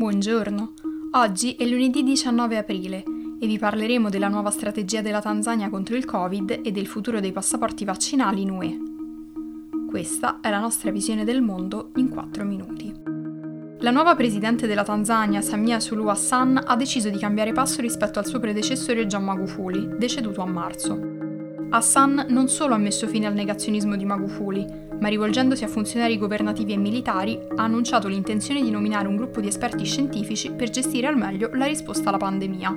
Buongiorno, oggi è lunedì 19 aprile e vi parleremo della nuova strategia della Tanzania contro il Covid e del futuro dei passaporti vaccinali in UE. Questa è la nostra visione del mondo in 4 minuti. La nuova presidente della Tanzania, Samia Suluhu Hassan, ha deciso di cambiare passo rispetto al suo predecessore John Magufuli, deceduto a marzo. Hassan non solo ha messo fine al negazionismo di Magufuli, ma rivolgendosi a funzionari governativi e militari ha annunciato l'intenzione di nominare un gruppo di esperti scientifici per gestire al meglio la risposta alla pandemia.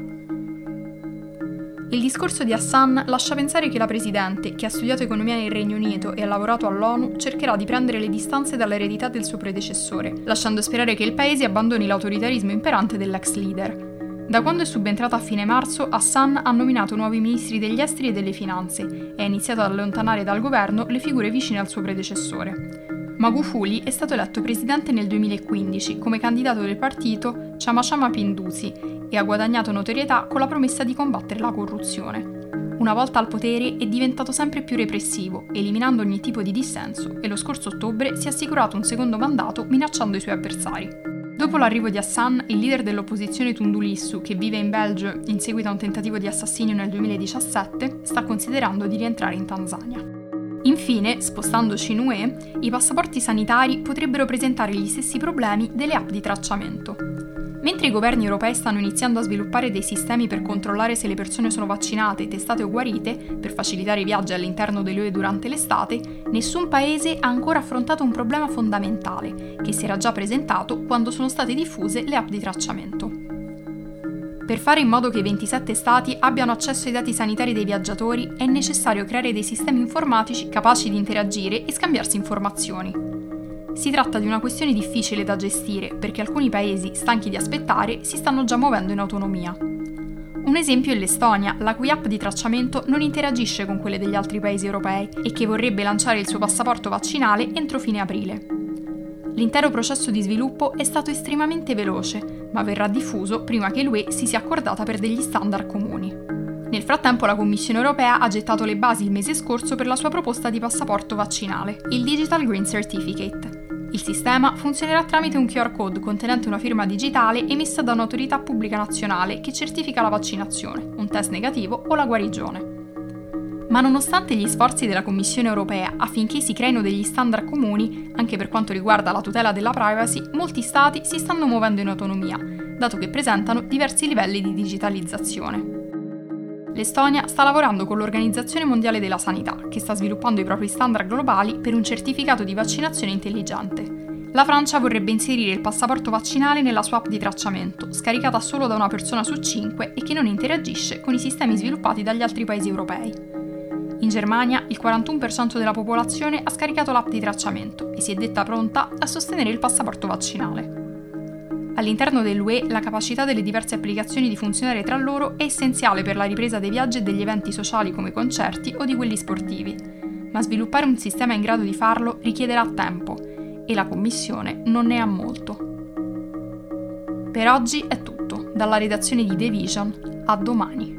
Il discorso di Hassan lascia pensare che la Presidente, che ha studiato economia nel Regno Unito e ha lavorato all'ONU, cercherà di prendere le distanze dall'eredità del suo predecessore, lasciando sperare che il paese abbandoni l'autoritarismo imperante dell'ex leader. Da quando è subentrata a fine marzo, Hassan ha nominato nuovi ministri degli esteri e delle finanze e ha iniziato ad allontanare dal governo le figure vicine al suo predecessore. Magufuli è stato eletto presidente nel 2015 come candidato del partito Chama Chama Pinduzi e ha guadagnato notorietà con la promessa di combattere la corruzione. Una volta al potere è diventato sempre più repressivo, eliminando ogni tipo di dissenso e lo scorso ottobre si è assicurato un secondo mandato minacciando i suoi avversari. Dopo l'arrivo di Hassan, il leader dell'opposizione Tundulissu, che vive in Belgio in seguito a un tentativo di assassinio nel 2017, sta considerando di rientrare in Tanzania. Infine, spostandoci in UE, i passaporti sanitari potrebbero presentare gli stessi problemi delle app di tracciamento. Mentre i governi europei stanno iniziando a sviluppare dei sistemi per controllare se le persone sono vaccinate, testate o guarite, per facilitare i viaggi all'interno dell'UE durante l'estate, nessun paese ha ancora affrontato un problema fondamentale, che si era già presentato quando sono state diffuse le app di tracciamento. Per fare in modo che i 27 Stati abbiano accesso ai dati sanitari dei viaggiatori è necessario creare dei sistemi informatici capaci di interagire e scambiarsi informazioni. Si tratta di una questione difficile da gestire perché alcuni paesi, stanchi di aspettare, si stanno già muovendo in autonomia. Un esempio è l'Estonia, la cui app di tracciamento non interagisce con quelle degli altri paesi europei e che vorrebbe lanciare il suo passaporto vaccinale entro fine aprile. L'intero processo di sviluppo è stato estremamente veloce, ma verrà diffuso prima che l'UE si sia accordata per degli standard comuni. Nel frattempo la Commissione europea ha gettato le basi il mese scorso per la sua proposta di passaporto vaccinale, il Digital Green Certificate, il sistema funzionerà tramite un QR code contenente una firma digitale emessa da un'autorità pubblica nazionale che certifica la vaccinazione, un test negativo o la guarigione. Ma nonostante gli sforzi della Commissione europea affinché si creino degli standard comuni, anche per quanto riguarda la tutela della privacy, molti Stati si stanno muovendo in autonomia, dato che presentano diversi livelli di digitalizzazione. L'Estonia sta lavorando con l'Organizzazione Mondiale della Sanità, che sta sviluppando i propri standard globali per un certificato di vaccinazione intelligente. La Francia vorrebbe inserire il passaporto vaccinale nella sua app di tracciamento, scaricata solo da una persona su 5 e che non interagisce con i sistemi sviluppati dagli altri paesi europei. In Germania il 41% della popolazione ha scaricato l'app di tracciamento e si è detta pronta a sostenere il passaporto vaccinale. All'interno dell'UE la capacità delle diverse applicazioni di funzionare tra loro è essenziale per la ripresa dei viaggi e degli eventi sociali come concerti o di quelli sportivi, ma sviluppare un sistema in grado di farlo richiederà tempo e la Commissione non ne ha molto. Per oggi è tutto, dalla redazione di The Vision, a domani.